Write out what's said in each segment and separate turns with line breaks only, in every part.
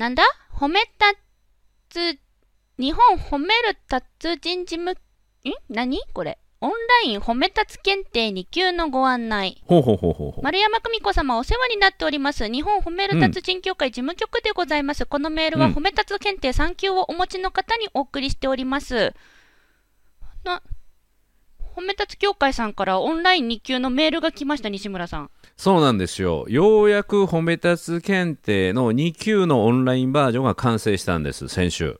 なんだ？褒めたつ、日本褒める達人事務、ん何？これ。オンライン褒め立つ検定2級のご案内。
ほうほうほうほうほう。
丸山久美子様お世話になっております。日本褒める達人協会事務局でございます。このメールは
うん
褒め立つ検定3級をお持ちの方にお送りしております。な、褒め立つ協会さんからオンライン2級のメールが来ました、西村さん。
そうなんですよ。ようやく褒め立つ検定の2級のオンラインバージョンが完成したんです、先週。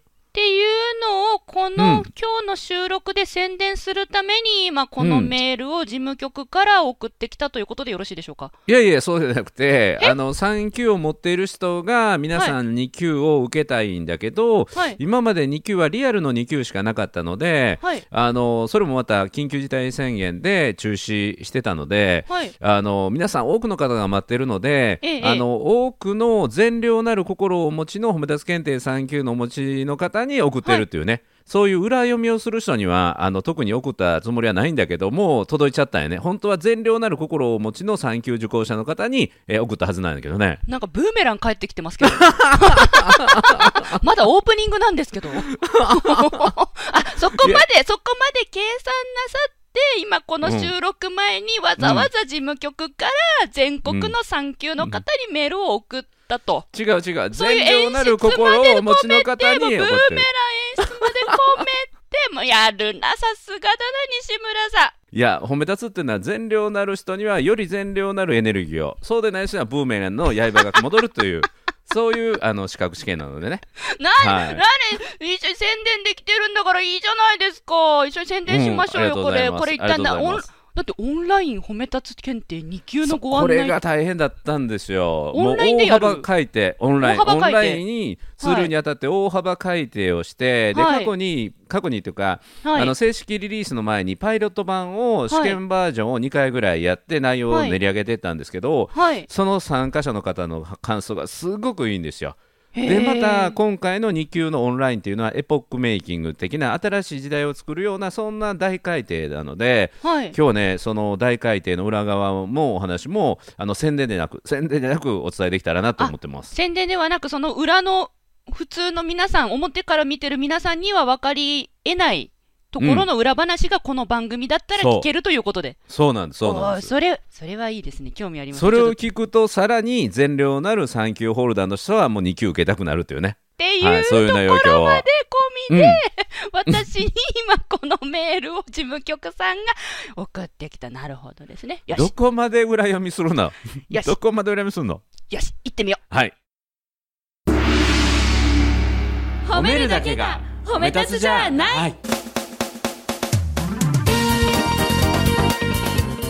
のをこの、
うん。
今日の収録で宣伝するために今この
うん
メールを事務局から送ってきたということでよろしいでしょうか、
いやいや、そうじゃなくて、あの、3級を持っている人が、皆さん2級を受けたいんだけど、
はい。
今まで2級はリアルの2級しかなかったので、
はい。
あの、それもまた緊急事態宣言で中止してたので、
はい。
あの皆さん多くの方が待ってるので、
ええ。
あの多くの善良なる心をお持ちの褒め立つ検定3級のお持ちの方に送ってるっていうね、そういう裏読みをする人にはあの特に送ったつもりはないんだけども届いちゃったんやね。本当は善良なる心をお持ちの3級受講者の方に、えー送ったはずなんだけどね。
なんかブーメラン帰ってきてますけど。まだオープニングなんですけど。あそこまでそこまで計算なさって今この収録前にわざわざ事務局から全国の3級の方にメールを送ったと、
違う違う
そういう
善良なる心をお持ちの方
でもブーメラン演出まで込めてもうやるなさすがだな西村さん。
いや褒め立つっていうのは善良なる人にはより善良なるエネルギーを。そうでない人にはブーメランの刃が戻るという そういうあの資格試験なのでね。
な、
はい。
一緒に宣伝できてるんだからいいじゃないですか。一緒に宣伝しましょうよ、
うん
これ。これ一体なオンだってオンライン褒め立つ検定2級のご
こ
案内
れが大変だったんですよ。
オンラインでやる。
大幅改定、オンライン、オンラインにするにあたって大幅改定をして、で、
はい。
過去に、過去にというか、
はい。
あの正式リリースの前にパイロット版を試験バージョンを2回ぐらいやって内容を練り上げてたんですけど、
はい。
その参加者の方の感想がすごくいいんですよ。でまた今回の2級のオンラインっていうのはエポックメイキング的な新しい時代を作るようなそんな大改定なので、
はい
今日はねその大改定の裏側もお話もあの宣伝でなく宣伝でなくお伝えできたらなと思ってます。
宣伝ではなくその裏の普通の皆さん表から見てる皆さんには分かりえないところの裏話がこの番組だったら聞けるということで、
そう。なんです。そうなんです。
それそれはいいですね。興味あります。
それを聞くとさらに善良なる3級ホルダーの人はもう2級受けたくなるっていうね。
っていう
はい、
ところまで。込みで、私に今このメールを事務局さんが送ってきた。なるほどですね。よ
ど
し
こまで裏読みするの？どこまで裏読みするの？
よし行ってみよ
はい。
う褒めるだけが褒め立つじゃない。
はい。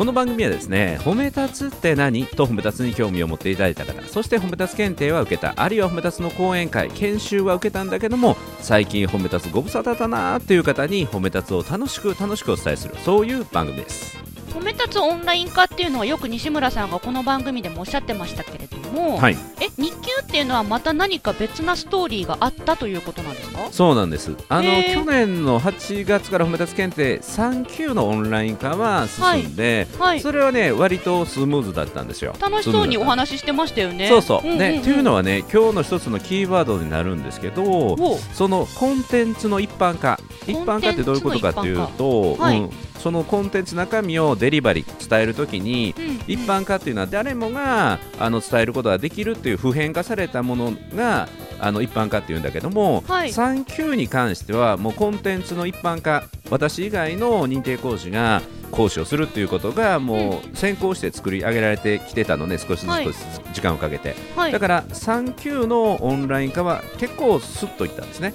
この番組はですね褒め立つって何？と褒め立つに興味を持っていただいた方そして褒め立つ検定は受けた。あるいは褒め立つの講演会研修は受けたんだけども最近褒め立つご無沙汰だなーっていう方に褒め立つを楽しく楽しくお伝えする。そういう番組です。
褒め立つオンライン化ってい。うのはよく西村さんがこの番組でもおっしゃってましたけれども、
はい。
え2級ってい。うのはまた何か別なストーリーがあったとい。うことなんですか
そうなんですあの去年の8月から褒め立つ検定3級のオンライン化は進んで、
はい。
それはね割とスムーズだったんですよ
楽しそうにお話ししてましたよね
そうそう、
んんん
ねとい。うのはね今日の一つのキーワードになるんですけどそのコンテンツの一般化一般化ってどういうことかというと、
はい。
うんそのコンテンツ中身をデリバリー伝えるときに
うん。
一般化っていうのは誰もがあの伝えることができるっていう普遍化されたものがあの一般化っていうんだけども、
はい。
3級に関してはもうコンテンツの一般化私以外の認定講師が講師をするっていうことがもう先行して作り上げられてきてたのね少しずつ
はい。
少しずつ時間をかけて、
はい。
だから3級のオンライン化は結構スッといったんですね。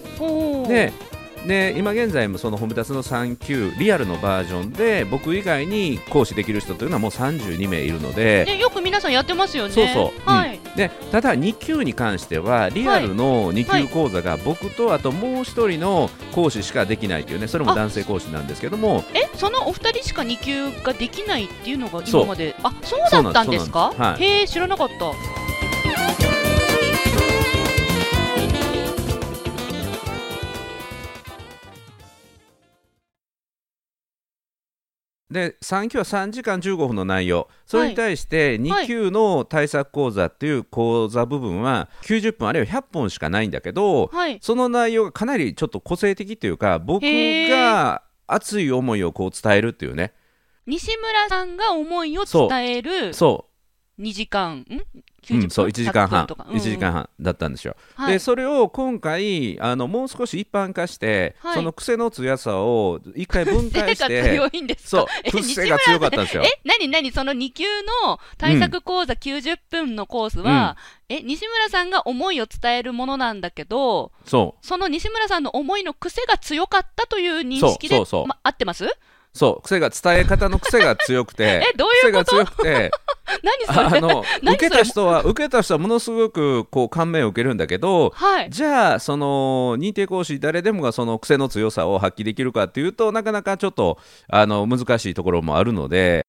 でで今現在もその褒め立つの3級リアルのバージョンで僕以外に講師できる人というのはもう32名いるので。
ねよく皆さんやってますよね。
そうそう。うん。
はい、
でただ2級に関してはリアルの2級講座が僕とあともう一人の講師しかできないというねそれも男性講師なんですけども。
え？そのお二人しか2級ができないっていうのが今まで。あそうだったんですか？
そうなんです。
へえ知らなかった
で3級は3時間15分の内容。それに対して2級の対策講座っていう講座部分は90分あるいは100本しかないんだけど
はい。
その内容がかなりちょっと個性的というか僕
へ
が熱い思いをこう伝えるっていうね。
西村さんが思いを伝える
そ
2時間ん？
う、
90
うん、そう1時間
100分
半。
とか
1時間半だったんですよ、
はい。
でそれを今回あのもう少し一般化して、
はい。
その癖の強さを一回分
癖が
解して
強いんです
そう癖が強かったんですよ。
え、何？何？その2級の対策講座90分のコースは、え、西村さんが思いを伝えるものなんだけど、
そう。
その西村さんの思いの癖が強かったという認識で、
そうそうそう。
ま、合ってます？
そう癖が伝え方の癖が強くて
えどういうこと？
癖が強くて
何それ？
あの受けた人は受けた人はものすごくこう感銘を受けるんだけど
はい。
じゃあその認定講師誰でもがその癖の強さを発揮できるかっていうとなかなかちょっとあの難しいところもあるので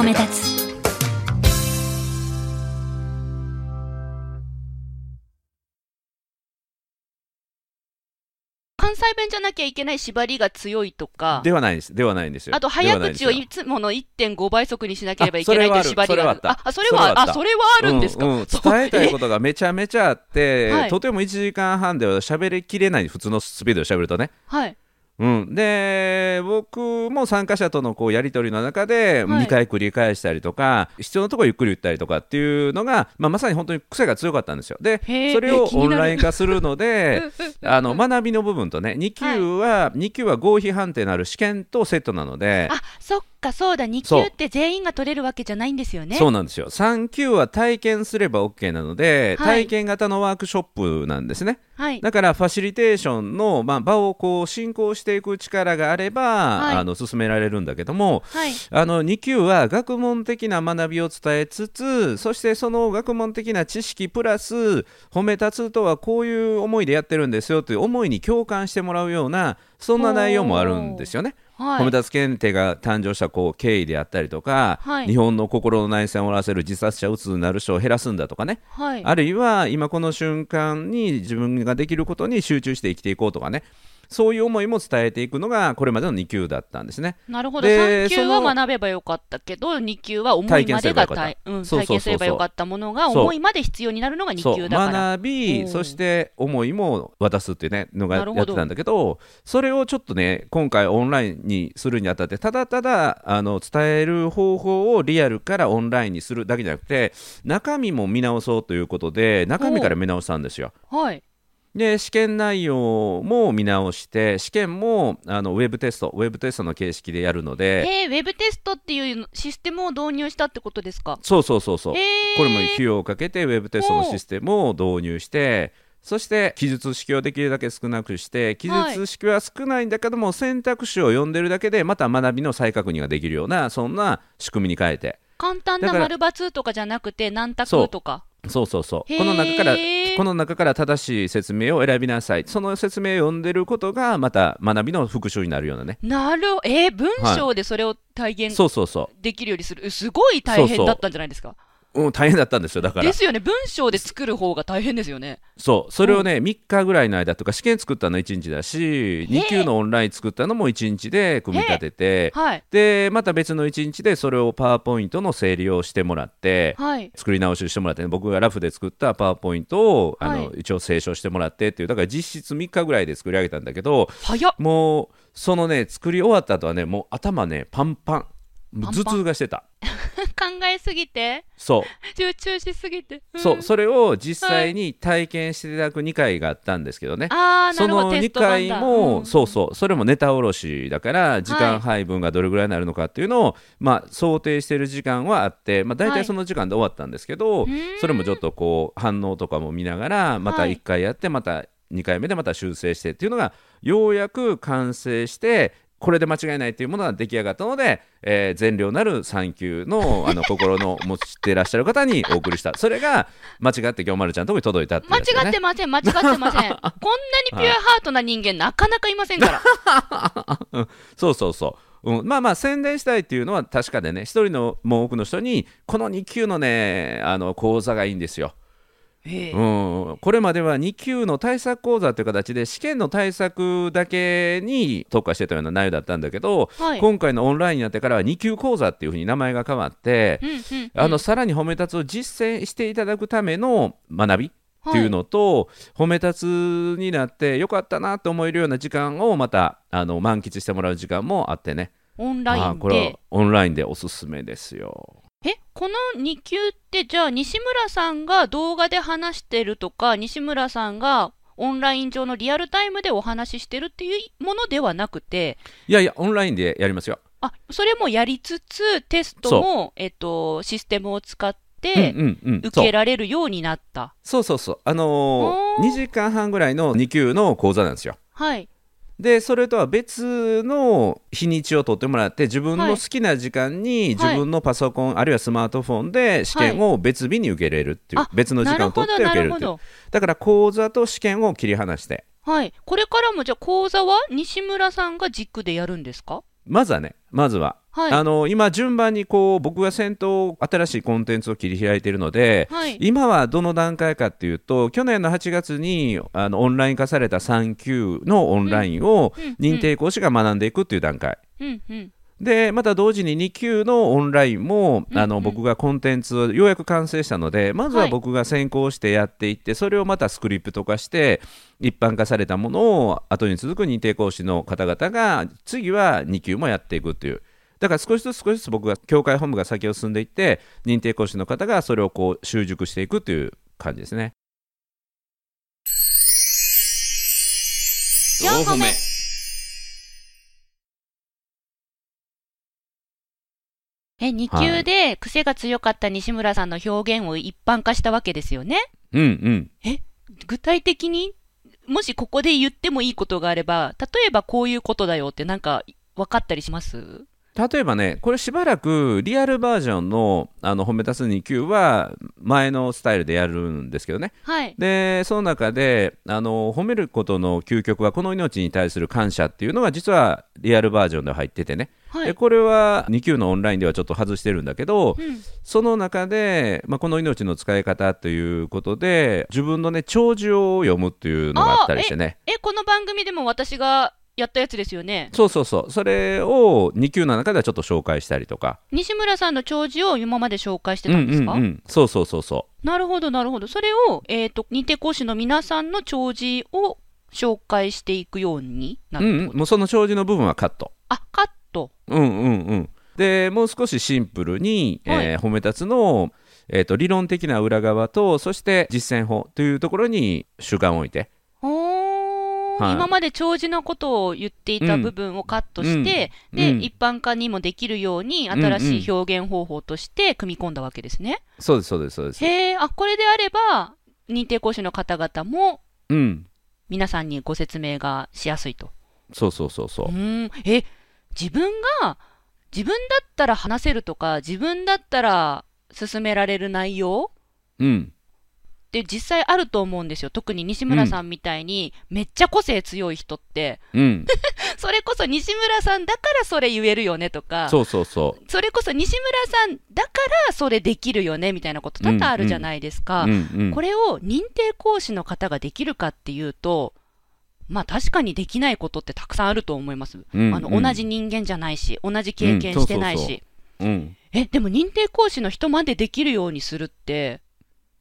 褒め立つ。
関西弁じゃなきゃいけない縛りが強いとか、
ではないです。ではないんですよ。
あと早口を
い
いつもの1.5倍速にしなければいけないという
あ
縛りがある。
それはあ
それは、あ、それはあるんですか、
うんうん。伝えたいことがめちゃめちゃあって、
はい。
とても1時間半では喋りきれない普通のスピードで喋るとね。
はい。
うん、で僕も参加者とのこうやり取りの中で
はい。
2回繰り返したりとか、必要なところゆっくり言ったりとかっていうのが、まあ、まさに本当に癖が強かったんですよ。でそれをオンライン化するので あの学びの部分とね2級は、2級は合否判定のある試験とセットなので
あ、そっか、そうだ、2
そう
級って全員が取れるわけじゃないんですよね。
そうなんですよ3級は体験すれば OK なので、
はい
体験型のワークショップなんですね
はい。
だからファシリテーションの、まあ、場をこう進行していく力があれば、
はい
あの進められるんだけども
はい。
あの2級は学問的な学びを伝えつつそしてその学問的な知識プラス褒め立つとはこういう思いでやってるんですよという思いに共感してもらうようなそんな内容もあるんですよね。
はい。
褒め立つ検定が誕生したこう経緯であったりとか、
はい
日本の心の内戦を終わらせる自殺者うつになる人を減らすんだとかね、
はい。
あるいは今この瞬間に自分ができることに集中して生きていこうとかねそういう思いも伝えていくのがこれまでの2級だったんですね。
なるほど。3級は学べばよかったけど、2級は思いまでが体験すればよかったものが、思いまで必要になるのが2
そう
級だから。
学び
うん
そして思いも渡すっていうねのがやってたんだけどそれをちょっとね今回オンラインにするにあたってただただあの伝える方法をリアルからオンラインにするだけじゃなくて中身も見直そうということで中身から見直したんですよ。
はい。
で試験内容も見直して試験もあのウェブテストウェブテストの形式でやるので。
えー、ウェブテストっていうシステムを導入したってことですか？
そうそうそうそう、
えー。
これも費用をかけてウェブテストのシステムを導入してそして記述式をできるだけ少なくして記述式は少ないんだけども、選択肢を読んでるだけでまた学びの再確認ができるようなそんな仕組みに変えて。
簡単な丸×とかじゃなくて何択とか。
そうそうそう。この中からこの中から正しい説明を選びなさい。その説明を読んでることがまた学びの復習になるようなね。
なるほえー、文章でそれを体現できるようにする、すごい大変だったんじゃないですか。
う、うん、大変だったんですよだから。
ですよね、文章で作る方が大変ですよね。
そう。それをね、3日ぐらいの間とか試験作ったの1日だし2級のオンライン作ったのも1日で組み立てて。
はい。
でまた別の1日でそれをパワーポイントの整理をしてもらって
はい。
作り直ししてもらって、ね、僕がラフで作ったパワーポイントをあの、
はい。
一応清書してもらってっていうだから実質3日ぐらいで作り上げたんだけど。もうそのね作り終わった後はねもう頭ねパンパン。頭痛がしてた
考えすぎて、
そう。
集中しすぎて。ん。
そう。それを実際に体験していただく2回があったんですけどね、
ああ、な
その
るほど。テ
2
スト版
回
だ。
も、
ん。
そうそう。それもネタ卸しだから時
はい
間配分がどれぐらいになるのかっていうのを、まあ、想定している時間はあって、まあ、大
はい
体その時間で終わったんですけど、
ん。
それもちょっとこう反応とかも見ながらまた
はい
1回やってまた2回目でまた修正してっていうのがようやく完成してこれで間違いないっていうものが出来上がったので、えー善良なる産休のあの心の持っていらっしゃる方にお送りした。それが間違って今日まるちゃんのとこに届いたっていう
間違ってません、間違ってません。こんなにピュアハートな人間なかなかいませんから。
そうそうそう、うん、まあまあ宣伝したいっていうのは確かでね一人のもう多くの人にこの2級のねあの講座がいいんですよ、
ええ
うん、これまでは2級の対策講座という形で試験の対策だけに特化してたような内容だったんだけど、
はい。
今回のオンラインになってからは2級講座っていうふうに名前が変わって
う、んうんうん
あのさらに褒め立つを実践していただくための学びっていうのと、褒め立つになってよかったなと思えるような時間をまたあの満喫してもらう時間もあってね
オンラインで。
オンラインでおすすめですよ。
え、この2級って、じゃあ西村さんが動画で話してるとか、西村さんがオンライン上のリアルタイムでお話ししてるっていうものではなくて、
いやいやオンラインでやりますよ。
あ、それもやりつつ、テストも、えっと、システムを使って、
うんうんうん、
受けられるようになった。
そうそうそうあのー2時間半ぐらいの2級の講座なんですよ。
はい。
でそれとは別の日にちを取ってもらって自分
はい。
の好きな時間に自
はい。
分のパソコン、あるいはスマートフォンで試験を別日に受けれるっていう、
あ
別の時間を取って受けれるっていう。だから講座と試験を切り離して。
はい。これからもじゃあ講座は西村さんが軸でやるんですか？
まずはねまずは、
はい。
あの今順番にこう僕が先頭新しいコンテンツを切り開いているので、
はい。
今はどの段階かっていうと去年の8月にあのオンライン化された3級のオンラインを認定講師が学んでいくっていう段階、
うんうん。
でまた同時に2級のオンラインも、
うんうん
あの僕がコンテンツをようやく完成したのでまずは
はい
僕が先行してやっていって、それをまたスクリプト化して一般化されたものを後に続く認定講師の方々が次は2級もやっていくっていう。だから少しずつ少しずつ僕が協会本部が先を進んでいって認定講師の方がそれをこう習熟していくっていう感じですね。
4個目え、2級で癖が強かった西村さんの表現を一般化したわけですよね？
うんうん
具体的に、もしここで言ってもいいことがあれば、例えばこういうことだよってなんか分かったりします？
例えばね、これしばらくリアルバージョンのあの褒めたす2級は前のスタイルでやるんですけどね。
はい。
で、その中であの褒めることの究極はこの命に対する感謝っていうのが実はリアルバージョンで入っててね。
はい。
でこれは2級のオンラインではちょっと外してるんだけど、
うん。
その中で、まあ、この命の使い方ということで自分のね長寿を読むっていうのがあったりしてね。
え、この番組でも私がやったやつですよね。
そうそうそう。それを2級の中ではちょっと紹介したりとか。
西村さんの長寿を今まで紹介してたんですか、
うんうんうん。そうそうそうそう。
なるほど、なるほど。それを、えっ、と、認定講師の皆さんの長寿を紹介していくようにな
うん
るってこと、
うん、もうその長寿の部分はカット。
あ、カット。
うんうんうん。でもう少しシンプルに、
はい
えー褒め立つの、えー、と理論的な裏側とそして実践法というところに主眼を置いて、はい。
今まで長寿なことを言っていた部分をカットして、で、
うん。うん。
一般化にもできるように、
んうん。
新しい表現方法として組み込んだわけですね。
そうですそうですそうです。
へえ、あ、これであれば、認定講師の方々も、
うん、
皆さんにご説明がしやすいと。
そうそうそうそう。う。
ーん、え、自分が、自分だったら話せるとか、自分だったら進められる内容？
うん、
って実際あると思うんですよ。特に西村さんみたいに、めっちゃ個性強い人って、
うん、
それこそ西村さんだからそれ言えるよねとか、
そうそうそう。
それこそ西村さんだからそれできるよねみたいなこと多々あるじゃないですか。これを認定講師の方ができるかっていうと、まあ確かにできないことってたくさんあると思います。
うん
あの、
うん
同じ人間じゃないし、同じ経験してないし。え、でも認定講師の人までできるようにするって、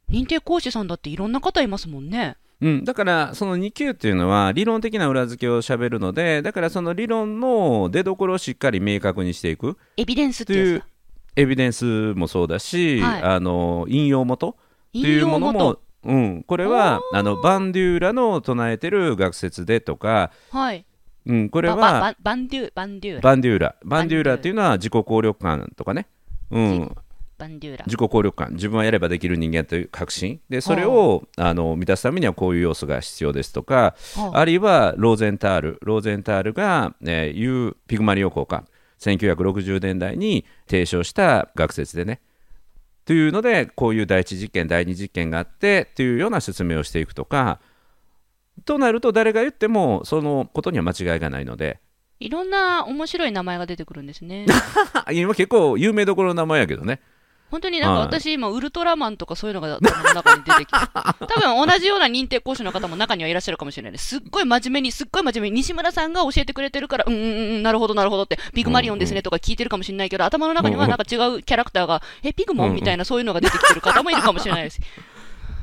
認定講師さんだっていろんな方いますもんね。
うん、だからその2級っていうのは理論的な裏付けをしゃべるのでだからその理論の出どころをしっかり明確にしていく。
エビデンスっ
という。エビデンスもそうだし、
はい。
あの引用元。って
引
いうものも、うん、これはあのバンデューラの唱えてる学説でとか、
はい。
うん、これは
ばバンデュー、バンデューラ。
バンデューラ。バンデューラっていうのは自己効力感とかね、うん、
バンデューラ。
自己効力感。自分はやればできる人間という確信。でそれをあの満たすためにはこういう要素が必要ですとか
はあ
あるいはローゼンタール。ローゼンタールが、えー言うピグマリオ効果1960年代に提唱した学説でね。というのでこういう第一実験第二実験があってというような説明をしていくとか。となると誰が言ってもそのことには間違いがないので。
いろんな面白い名前が出てくるんですね。
今結構有名どころの名前やけどね
本当になんか
はい
私今、ウルトラマンとかそういうのが頭の中に出てきて、多分同じような認定講師の方も中にはいらっしゃるかもしれないです。すっごい真面目に、すっごい真面目に、西村さんが教えてくれてるから、うんうんうん、なるほどなるほどって、ピグマリオンですねとか聞いてるかもしれないけど、頭の中にはなんか違うキャラクターが、え、ピグモンみたいなそういうのが出てきてる方もいるかもしれないです。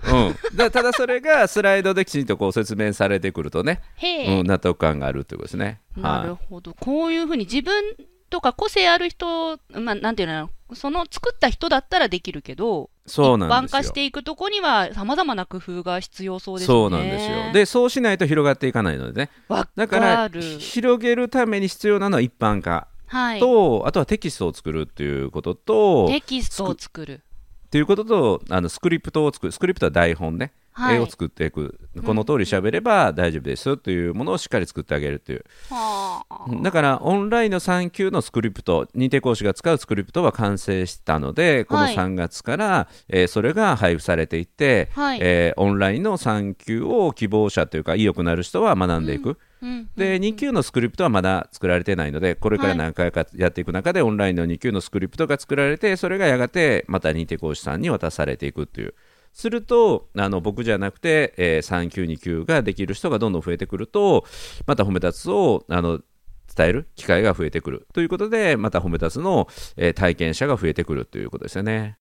うん、だただそれがスライドできちんとこう説明されてくるとね、うん、納得感があるということですね。
なる
は
ほど。こういうふうに自分とか個性ある人、まあ、なんていうのその作った人だったらできるけど、
い、そうなんですよ
一般化し。ていくとこには様々な工夫が必要そうですね。
そうなんですよ。で、そうしないと広がっていかないのでね。
わ
だから。広げるために必要なのは一般化
はい。
と、あとはテキストを作るっていうことと、
テキストを作る。
っていうことと、あのスクリプトを作る、スクリプトは台本ね、
はい。
絵を作っていく、この通り喋れば大丈夫ですよというものをしっかり作ってあげるっていう。
はあ。
だからオンラインの3級のスクリプト認定講師が使うスクリプトは完成したのでこの
はい。
3月から、えーそれが配布されていって、
はい。
えーオンラインの3級を希望者というか意欲のある人は学んでいく、
うん
で2級のスクリプトはまだ作られてないのでこれから何回かやっていく中で、オンラインの2級のスクリプトが作られてそれがやがてまた認定講師さんに渡されていくっていう。するとあの僕じゃなくて、えー3級2級ができる人がどんどん増えてくるとまた褒め立つをあの伝える機会が増えてくる。ということでまた褒め立つの、えー体験者が増えてくるということですよね。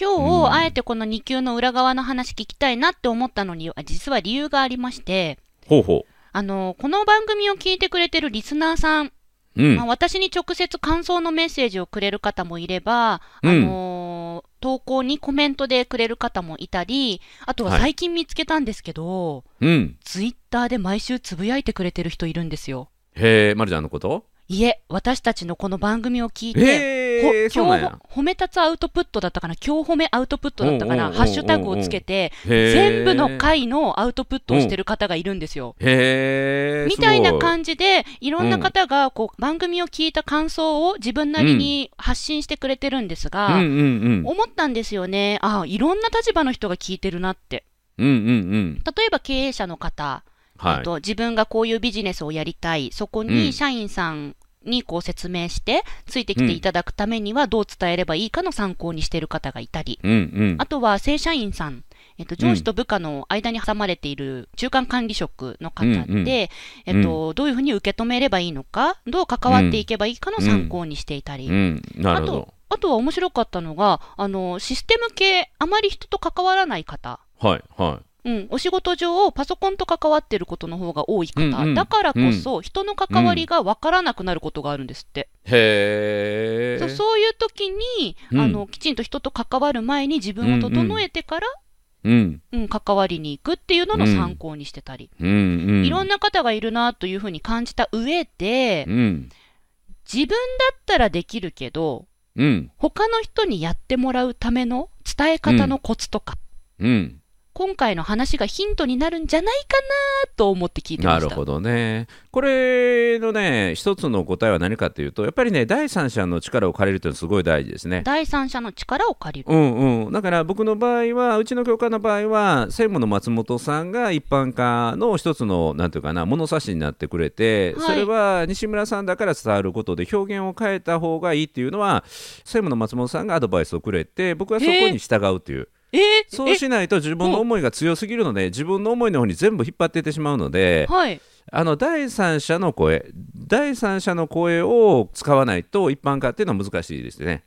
今日
あえてこの2級の裏側の話聞きたいなって思ったのに、実は理由がありまして、
ほうほ
あの、この番組を聞いてくれてるリスナーさん、
う。うん
まあ、私に直接感想のメッセージをくれる方もいれば、
うん
あのー投稿にコメントでくれる方もいたり、あとは
はい
最近見つけたんですけど、
うん。
ツイッターで毎週つぶやいてくれてる人いるんですよ。
へえ、まるちゃんのこと？
いえ、私たちのこの番組を聞いて、
へえ、
ほ
そうなんや。
褒め立つアウトプットだったかな今日褒めアウトプットだったかなハッシュタグをつけて、
へ
全部の回のアウトプットをしてる方がいるんですよ。みたいな
じ。
感じで、いろんな方がこう番組を聞いた感想を自分なりに発信してくれてるんです
うん
が。思ったんですよね。ああ、いろんな立場の人が聞いてるなって。
うんうんうん。
例えば経営者の方、
はい。
と、自分がこういうビジネスをやりたい、そこ
うん
に社員さんにこう説明して、ついてきていただくためにはどう伝えればいいかの参考にしている方がいたり、
うんうん。
あ。とは正社員さん、えっと、上司と部下の間に挟まれている中間管理職の方で、
うんうん。
えっと、どういうふうに受け止めればいいのか、どう関わっていけばいいかの参考にしていたり、
うん。なるほど。
あと。、あとは面白かったのが、あの、システム系、あまり人と関わらない方、
はいは
うん、お仕事上、パソコンと関わってることの方が多い方、
うんうん
だからこそ、人の関わりが分からなくなることがあるんですって。
い。へえ。
そうそういう時に、
うん
あの、きちんと人と関わる前に自分を整えてから、
うん。
うん、関わりに行くっていうのの参考にしてたり、
うんうん。
いろんな方がいるなというふうに感じた上で、
うん。
自分だったらできるけど、
うん。
他の人にやってもらうための伝え方のコツとか、
うん。
今回の話がヒントになるんじゃないかなと思って聞いてました。
なるほどね。これのね、一つの答えは何かというと、やっぱりね、第三者の力を借りるというのはすごい大事ですね。
第三者の力を借りる。
うんうん、だから僕の場合は、うちの教会の場合は、専務の松本さんが一般化の一つの、なんていうかな、物差しになってくれて、
はい
それは西村さんだから伝わることで、表現を変えた方がいいっていうのは、専務の松本さんがアドバイスをくれて、僕はそこに従うっていう。
えー
そうしないと自分の思いが強すぎるので、自分の思いの方に全部引っ張っていってしまうので、
はい。
あの第三者の声、第三者の声を使わないと一般化っていうのは難しいですね。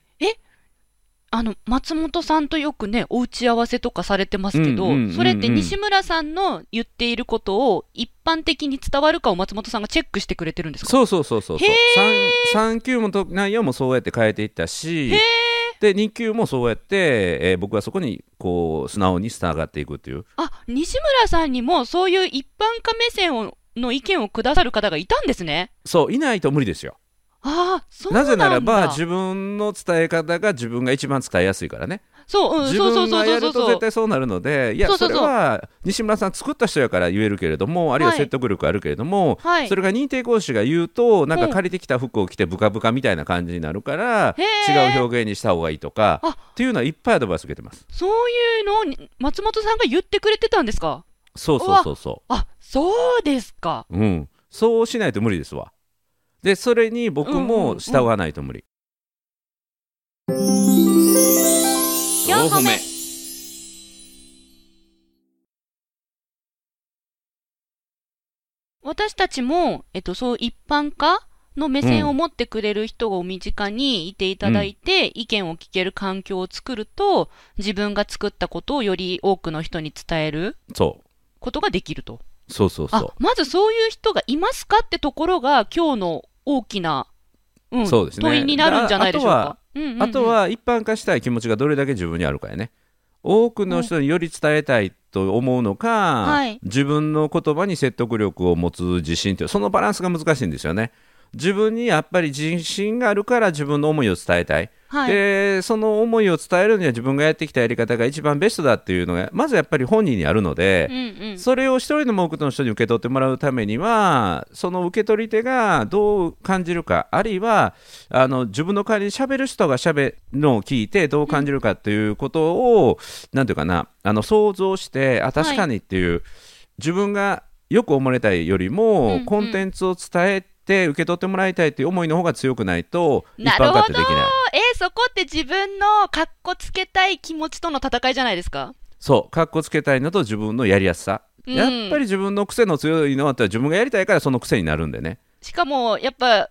あの、松本さんとよくね、お打ち合わせとかされてますけど、それって西村さんの言っていることを一般的に伝わるかを松本さんがチェックしてくれてるんですか？
そうそうそうそうそう。
へ
3級もと内容もそうやって変えていったしで2級もそうやって、えー僕はそこにこう素直に従っていくっていう
あ、西村さんにもそういう一般化目線をの意見をくださる方がいたんですね。
そういないと無理ですよ
ああ、そうなだ。
なんぜならば自分の伝え方が自分が一番伝えやすいからね
そう、うん、
自
そうそう
分がやると
そう。そうそう
絶対そうなるのでいや
そうそそう。
そうれは西村さん作った人やから言えるけれどもあるいは
はい。
説得力あるけれども、
はい。
それが認定講師が言うとなんか
うん
借りてきた服を着てブカブカみたいな感じになるから、違う表現にした方がいいとか
あ。
っていうのはいっぱいアドバイス受けてます。
そういうのをに松本さんが言ってくれてたんですか？
そうそうそうそ
あ、そうですか。
ううん。そうしないと無理ですわ。でそれに僕も従わないと無理、
4歩目。私たちも、えっと、そう一般化の目線を持ってくれる人がお身近にいていただいて、意見を聞ける環境を作ると、自分が作ったことをより多くの人に伝えることができると。
そうそうそ
あ、まずそういう人がいますかってところが、今日の大きな、うん、
ね。
問いになるんじゃないでしょうか。うんうんうん。
うあと、は一般化したい気持ちがどれだけ自分にあるかやね。多くの人により伝えたいと思うのか、
はい。
自分の言葉に説得力を持つ自信というそのバランスが難しいんですよね自分にやっぱり自信があるから自分の思いを伝えたい、
はい。
でその思いを伝えるには自分がやってきたやり方が一番ベストだっていうのがまずやっぱり本人にあるので、
うんうん。
それを一人でも多くの人に受け取ってもらうためにはその受け取り手がどう感じるかあるいはあの自分の代わりに喋る人が喋るのを聞いてどう感じるかっていうことを、なんていうかなあの想像してあ確かにっていう、自分がよく思われたいよりも、
うんうん
コンテンツを伝えて受け取ってもらいたいっていう思いの方が強くないと一般化ってできない。
えーそこって自分のかっこつけたい気持ちとの戦いじゃないですか？
そう、かっこつけたいのと自分のやりやすさ。
うん
やっぱり自分の癖の強いのは自分がやりたいからその癖になるんでね。
しかも、やっぱ、え、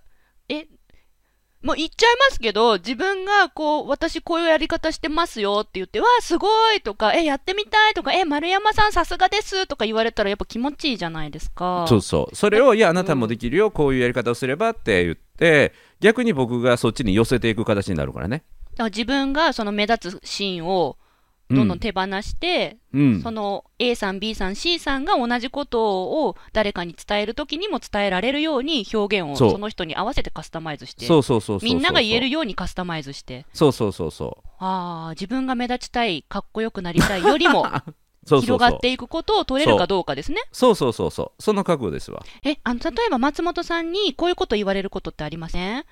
もう言っちゃいますけど、自分がこう、私こういうやり方してますよって言って、わあ、すごいとか、え、やってみたいとか、え、丸山さんさすがですとか言われたらやっぱ気持ちいいじゃないですか。
そうそう。それを、いや、あなたもできるよ、こういうやり方をすればって言って、逆に僕がそっちに寄せていく形になるからね。
だから自分がその目立つシーンをどんどん手放して、
うん
そ。の A さん、B さん、C さんが同じことを誰かに伝えるときにも伝えられるように表現を
そ
の人に合わせてカスタマイズして。みんなが言えるようにカスタマイズして、
そうそうそうそう。
ああ、自分が目立ちたい、かっこよくなりたいよりも 広。がっていくことを取れるかどうかですね。
そうそうそうそう。その覚悟ですわ。
え、あの、例えば松本さんにこういうこと言われることってありません、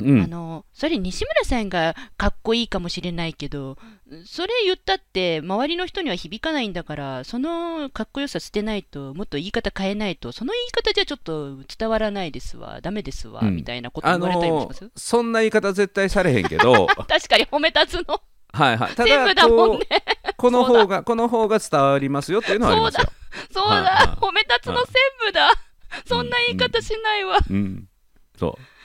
うん。
あの、それ西村さんがかっこいいかもしれないけど、それ言ったって周りの人には響かないんだから、そのかっこよさ捨てないと、もっと言い方変えないと、その言い方じゃちょっと伝わらないですわ、ダメですわ、
うん
みたいなこと
あ
言われたりもし
の
ます、
そんな言い方絶対されへんけど、
確かに褒め立つの
はいはい。た
全部
だ、
もんね。、
この方が、この方が伝わりますよっていうのはありますよ。
そう
はいはい
だ、褒め立つの専務だ。そんな言い方しないわ。
うん。そう。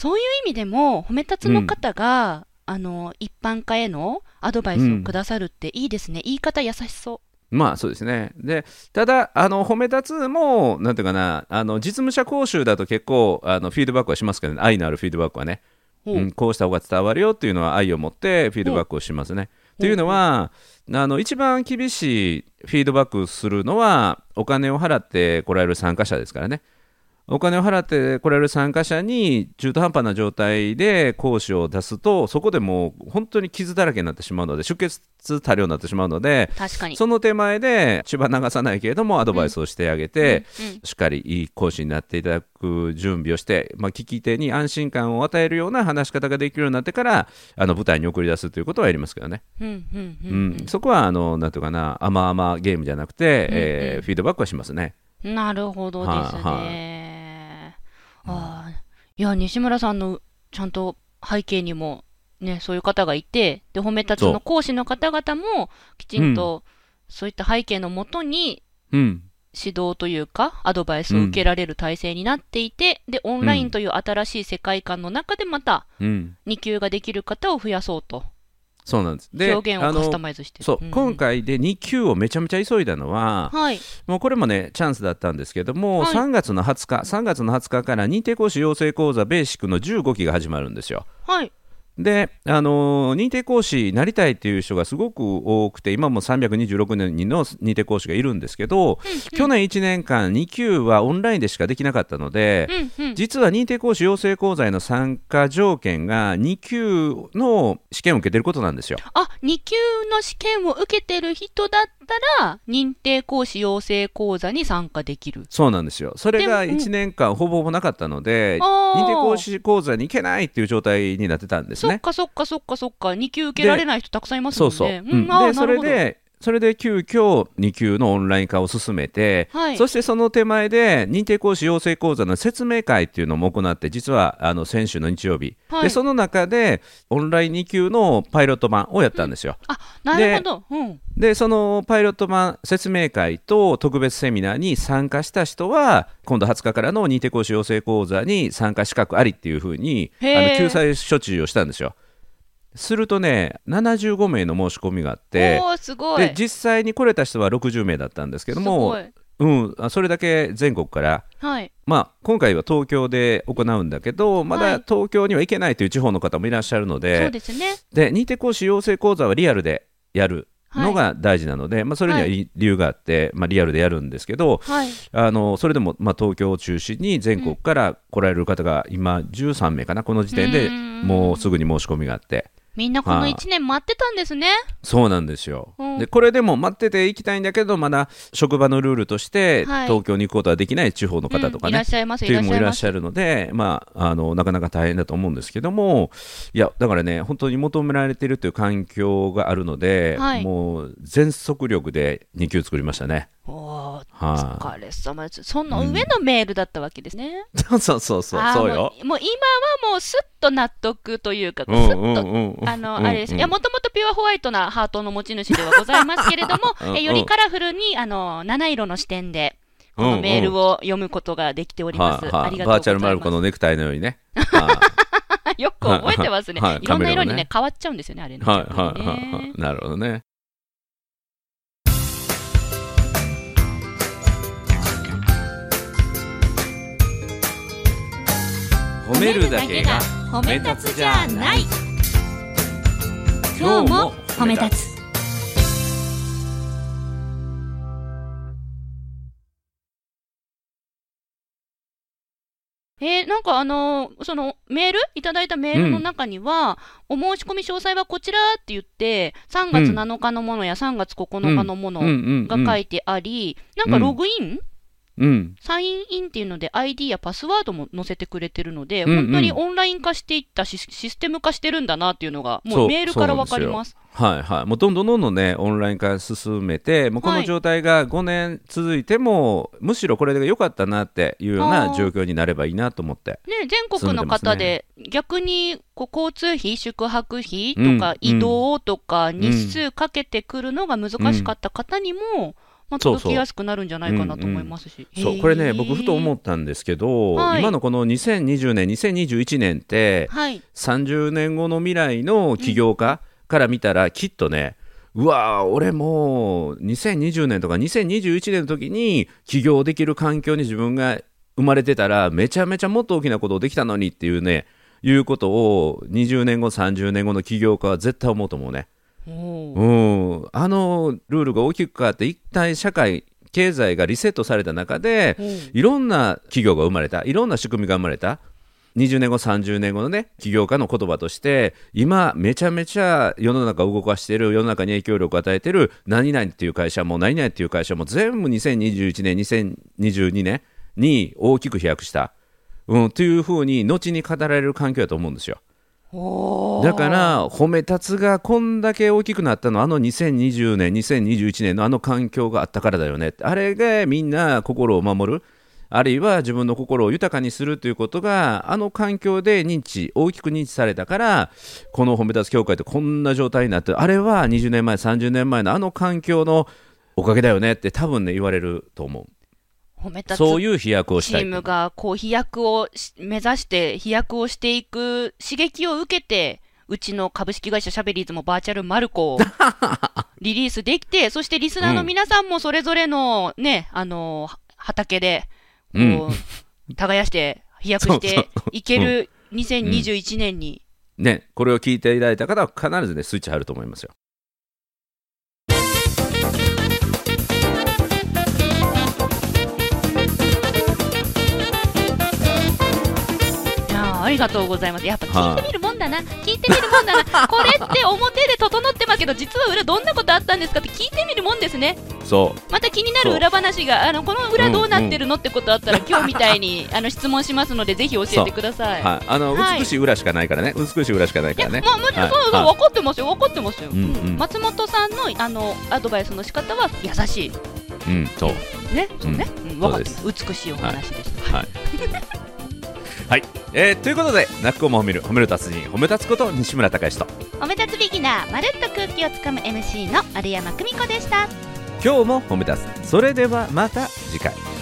あそういう意味でも、褒め立つの方が、あの、一般化へのアドバイスをくださるっていいですね。言い方優しそう。
まあそうですね。で、ただ、あの褒め立つも、なんていうかな、あの実務者講習だと結構あのフィードバックはしますけどね、愛のあるフィードバックはね、
ほう
うん、こうした方が伝わるよっていうのは愛を持ってフィードバックをしますね。っていうのは、あの一番厳しいフィードバックするのは、お金を払って来られる参加者ですからね。お金を払って来られる参加者に中途半端な状態で講師を出すと、そこでもう本当に傷だらけになってしまうので、出血多量になってしまうので、
確かに。
その手前で血は流さないけれどもアドバイスをしてあげて、しっかりいい講師になっていただく準備をして、まあ、聞き手に安心感を与えるような話し方ができるようになってからあの舞台に送り出すということはやりますけどね、そこはあのなんていうかな甘々ゲームじゃなくて、えーフィードバックはしますね。
うん。なるほどですね。
はい
ああ、いや、西村さんのちゃんと背景にも、ね、そういう方がいて、で、褒め立つの講師の方々も、きちんと、そういった背景のもとに、
うん。
指導というか、アドバイスを受けられる体制になっていて、で、オンラインという新しい世界観の中でまた、
うん、
2級ができる方を増やそうと。
そうなんです。で
表現をカスタマイズして。る
そう、
ん。
今回で2級をめちゃめちゃ急いだのは、
はい。
もうこれもね、チャンスだったんですけども、
はい。
3月の20日、3月の20日から認定講師養成講座ベーシックの15期が始まるんですよ。
はい
で、あのー認定講師になりたいっていう人がすごく多くて、今も326人の認定講師がいるんですけど、去年1年間、2級はオンラインでしかできなかったので、
うんうん。
実は認定講師養成講座への参加条件が2級の試験を受けてることなんですよ。
あ2級の試験を受けてる人だったら認定講師養成講座に参加できる。
そうなんですよ。それが
でもうん。
1年間ほぼほぼなかったので、認定講師講座に行けないっていう状態になってたんです
そっ
ね。
かそっかそっかそっか2級受けられない人たくさんいますも
そうそう。
んね
うんで、そ
あーなるほど
れで、それで急遽2級のオンライン化を進めて、
はい。
そしてその手前で認定講師養成講座の説明会っていうのも行って、実はあの先週の日曜日、
はい。
でその中でオンライン2級のパイロット版をやったんですよ。
あなるほど。うん。
でそのパイロット版説明会と特別セミナーに参加した人は今度20日からの認定講師養成講座に参加資格ありっていうふうにあの救済処置をしたんですよ。するとね75名の申し込みがあって
おーすごい。
で実際に来れた人は60名だったんですけど
す
もうん、あそれだけ全国から、
はい。
まあ、今回は東京で行うんだけどまだ
はい。
東京には行けないという地方の方もいらっしゃるので,、
そうですね。
で認定講師養成講座はリアルでやるのが大事なので、まあ、それには
はい。
理由があって、まあ、リアルでやるんですけど
はい。
あのそれでも、まあ、東京を中心に全国から来られる方が今13名かなこの時点で
うん。
もうすぐに申し込みがあって
みんなこの
はい。
1年待ってたんですね。
そうなんですよ、
うん。
でこれでも待ってて行きたいんだけどまだ職場のルールとして
はい。
東京に行くことはできない地方の方とかね
うんいらっ、しゃいます
っていうのもいらっしゃるので、まあ、あのなかなか大変だと思うんですけども、いや、だからね、本当に求められているという環境があるので、
はい。
もう全速力で2級作りましたね。
おーお
は
疲れ様ですその上のメールだったわけですね、
い、そうそうそうそう、そうよ。
もう今はもうすっと納得というか、すっと、あの、
うん
あれです。
うん
いや、もともとピュアホワイトなハートの持ち主ではございますけれども、えよりカラフルに、あの、七色の視点で、このメールを読むことができております。ありがとうございます。
バーチャルマルコのネクタイのようにね。は
よく覚えてますね。
はい
いろんな色に
ね
ね、変わっちゃうんですよね、あれね。
いはいはいはい。なるほどね。褒めるだけが
褒
め立つじゃない。
今日も褒め立つ。
えーなんかあのーそのメールいただいたメールの中には、お申し込み詳細はこちらって言って、3月7日のものや3月9日のもの
うん。うん。うん。
が書いてあり、なんかログイン、
うん
サインインっていうので ID やパスワードも載せてくれてるので、
うんうん。
本当にオンライン化していったシシステム化してるんだなっていうのが、もうメールからわかります。
はいはい、もうどんどんどんどんね、オンライン化進めて、もうこの状態が5年続いても、むしろこれで良かったなっていうような状況になればいいなと思って。
ね、全国の方で、逆にこう交通費、宿泊費とか
うん
移動とか日数かけてくるのが難しかった方にも、まあ、
そうそう
届きやすくなるんじゃないかなと思いますし。
そうこれね、僕、ふと思
っ
ったんですけど、
はい
今のこの2020年、2021年って、
はい。
30年後の未来の起業家から見たら、きっとね、うわー俺もう2020年とか2021年の時に起業できる環境に自分が生まれてたらめちゃめちゃもっと大きなことをできたのにっていうねいうことを20年後30年後の起業家は絶対思うと思うね。うん、あのルールが大きく変わって一体社会経済がリセットされた中でいろんな企業が生まれたいろんな仕組みが生まれた。20年後30年後のね起業家の言葉として今めちゃめちゃ世の中を動かしている世の中に影響力を与えている何々っていう会社も何々っていう会社も全部2021年2022年に大きく飛躍した、うん、っていうふうに後に語られる環境だと思うんですよ。だから褒め立つがこんだけ大きくなったのはあの2020年2021年のあの環境があったからだよね。あれがみんな心を守る。あるいは自分の心を豊かにするということがあの環境で認知大きく認知されたからこの褒め立つ協会ってこんな状態になってあれは20年前30年前のあの環境のおかげだよねって多分ね言われると思う。
褒め立つ
そういう飛躍をしたい
チームがこう飛躍をし目指して飛躍をしていく刺激を受けてうちの株式会社シャベリーズもバーチャルマルコを リリースできて、そしてリスナーの皆さんもそれぞれのね、あのー畑で、こう、
うん。
耕して、飛躍していける2021年に、
ね、これを聞いていただいた方は必ずね、スイッチ入ると思いますよ。
がとうございます。やっぱ聞いてみるもんだな、聞いてみるもんだな、これって表で整ってますけど、実は裏どんなことあったんですかって聞いてみるもんですね。
そう。
また気になる裏話が、あのこの裏どうなってるのってことあったら、今日みたいにあの質問しますので、ぜひ教えてください。
はい、あの、
はい
美しい裏しかないからね、美しい裏しかないからね。
まあ、もちろん、
はい
そうそう、
はい
分かってますよ、分かってますよ。
うんうん
松本さんの、あの、アドバイスの仕方は優しい。
うん、そう。
ね、そうね、うん、分かって
そ
ます。美しいお話でした。
はい。はい、えーということで、泣く子も褒める、褒める達人、褒め立つこと西村隆之と。
おめ立つビギナー、まるっと空気をつかむ MC の丸山久美子でした。
今日も褒め立つ。それではまた次回。